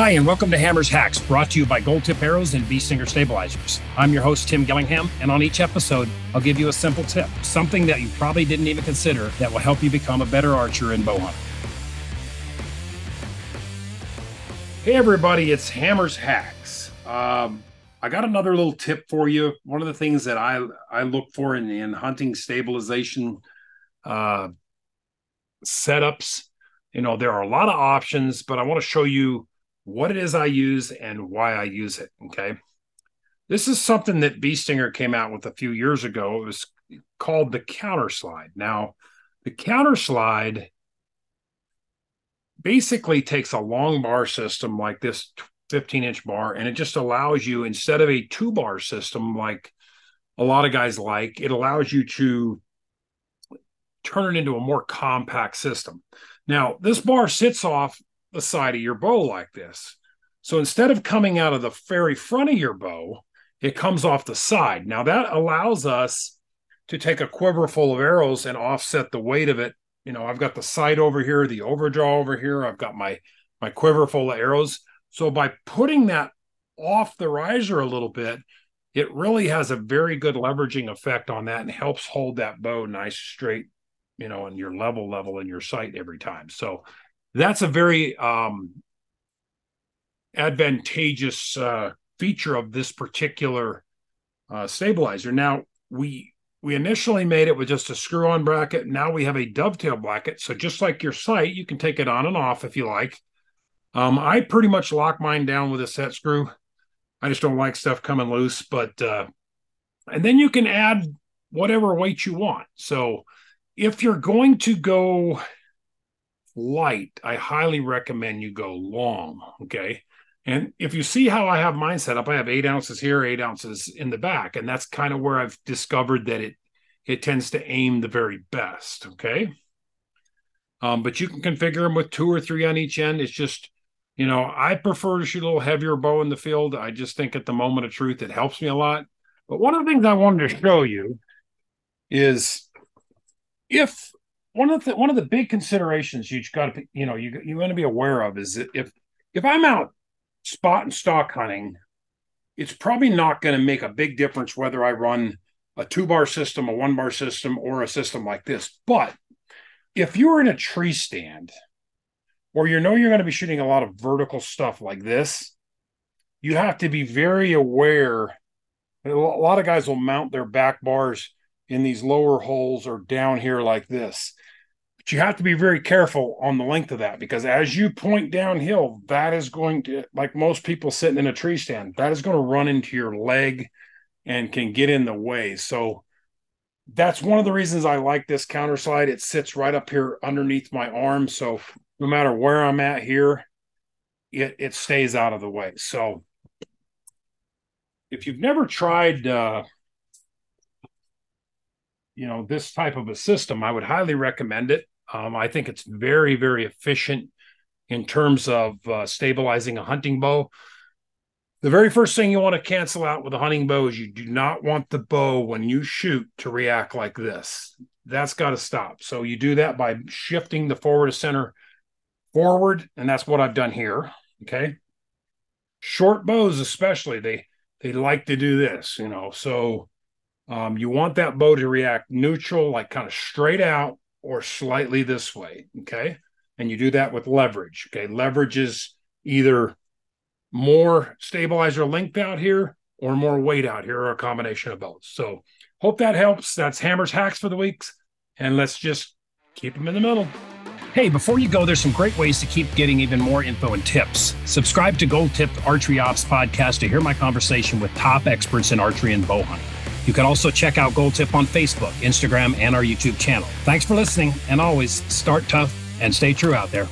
Hi, and welcome to Hammers Hacks, brought to you by Gold Tip Arrows and Bee Stinger Stabilizers. I'm your host, Tim Gillingham, and on each episode, I'll give you a simple tip, something that you probably didn't even consider that will help you become a better archer and bow hunter. Hey, everybody, it's Hammers Hacks. Um, I got another little tip for you. One of the things that I I look for in, in hunting stabilization uh, setups, you know, there are a lot of options, but I want to show you what it is I use and why I use it. Okay. This is something that Bee Stinger came out with a few years ago. It was called the counter slide. Now, the counter slide basically takes a long bar system like this 15 inch bar and it just allows you, instead of a two bar system like a lot of guys like, it allows you to turn it into a more compact system. Now, this bar sits off the side of your bow like this. So instead of coming out of the very front of your bow, it comes off the side. Now that allows us to take a quiver full of arrows and offset the weight of it. You know, I've got the sight over here, the overdraw over here. I've got my my quiver full of arrows. So by putting that off the riser a little bit, it really has a very good leveraging effect on that and helps hold that bow nice straight, you know, and your level level in your sight every time. So that's a very um, advantageous uh, feature of this particular uh, stabilizer. Now we we initially made it with just a screw-on bracket. Now we have a dovetail bracket. So just like your sight, you can take it on and off if you like. Um, I pretty much lock mine down with a set screw. I just don't like stuff coming loose. But uh, and then you can add whatever weight you want. So if you're going to go light, I highly recommend you go long. Okay. And if you see how I have mine set up, I have eight ounces here, eight ounces in the back. And that's kind of where I've discovered that it it tends to aim the very best. Okay. Um, but you can configure them with two or three on each end. It's just, you know, I prefer to shoot a little heavier bow in the field. I just think at the moment of truth, it helps me a lot. But one of the things I wanted to show you is if one of the one of the big considerations you've got to you know you you want to be aware of is that if if I'm out spot and stock hunting, it's probably not going to make a big difference whether I run a two bar system, a one bar system, or a system like this. But if you're in a tree stand, or you know you're going to be shooting a lot of vertical stuff like this, you have to be very aware. A lot of guys will mount their back bars in these lower holes or down here like this. But you have to be very careful on the length of that because as you point downhill, that is going to, like most people sitting in a tree stand, that is going to run into your leg and can get in the way. So that's one of the reasons I like this counter slide. It sits right up here underneath my arm. So no matter where I'm at here, it, it stays out of the way. So if you've never tried uh, you know this type of a system i would highly recommend it. Um, i think it's very very efficient in terms of uh, stabilizing a hunting bow. The very first thing you want to cancel out with a hunting bow is you do not want the bow when you shoot to react like this. That's got to stop. So you do that by shifting the forward center forward and that's what i've done here okay? Short bows especially they they like to do this you know? So um, you want that bow to react neutral, like kind of straight out or slightly this way. Okay. And you do that with leverage. Okay. Leverage is either more stabilizer length out here or more weight out here or a combination of both. So hope that helps. That's Hammers Hacks for the weeks. And let's just keep them in the middle. Hey, before you go, there's some great ways to keep getting even more info and tips. Subscribe to Gold Tipped Archery Ops podcast to hear my conversation with top experts in archery and bow hunting. You can also check out Gold Tip on Facebook, Instagram, and our YouTube channel. Thanks for listening, and always start tough and stay true out there.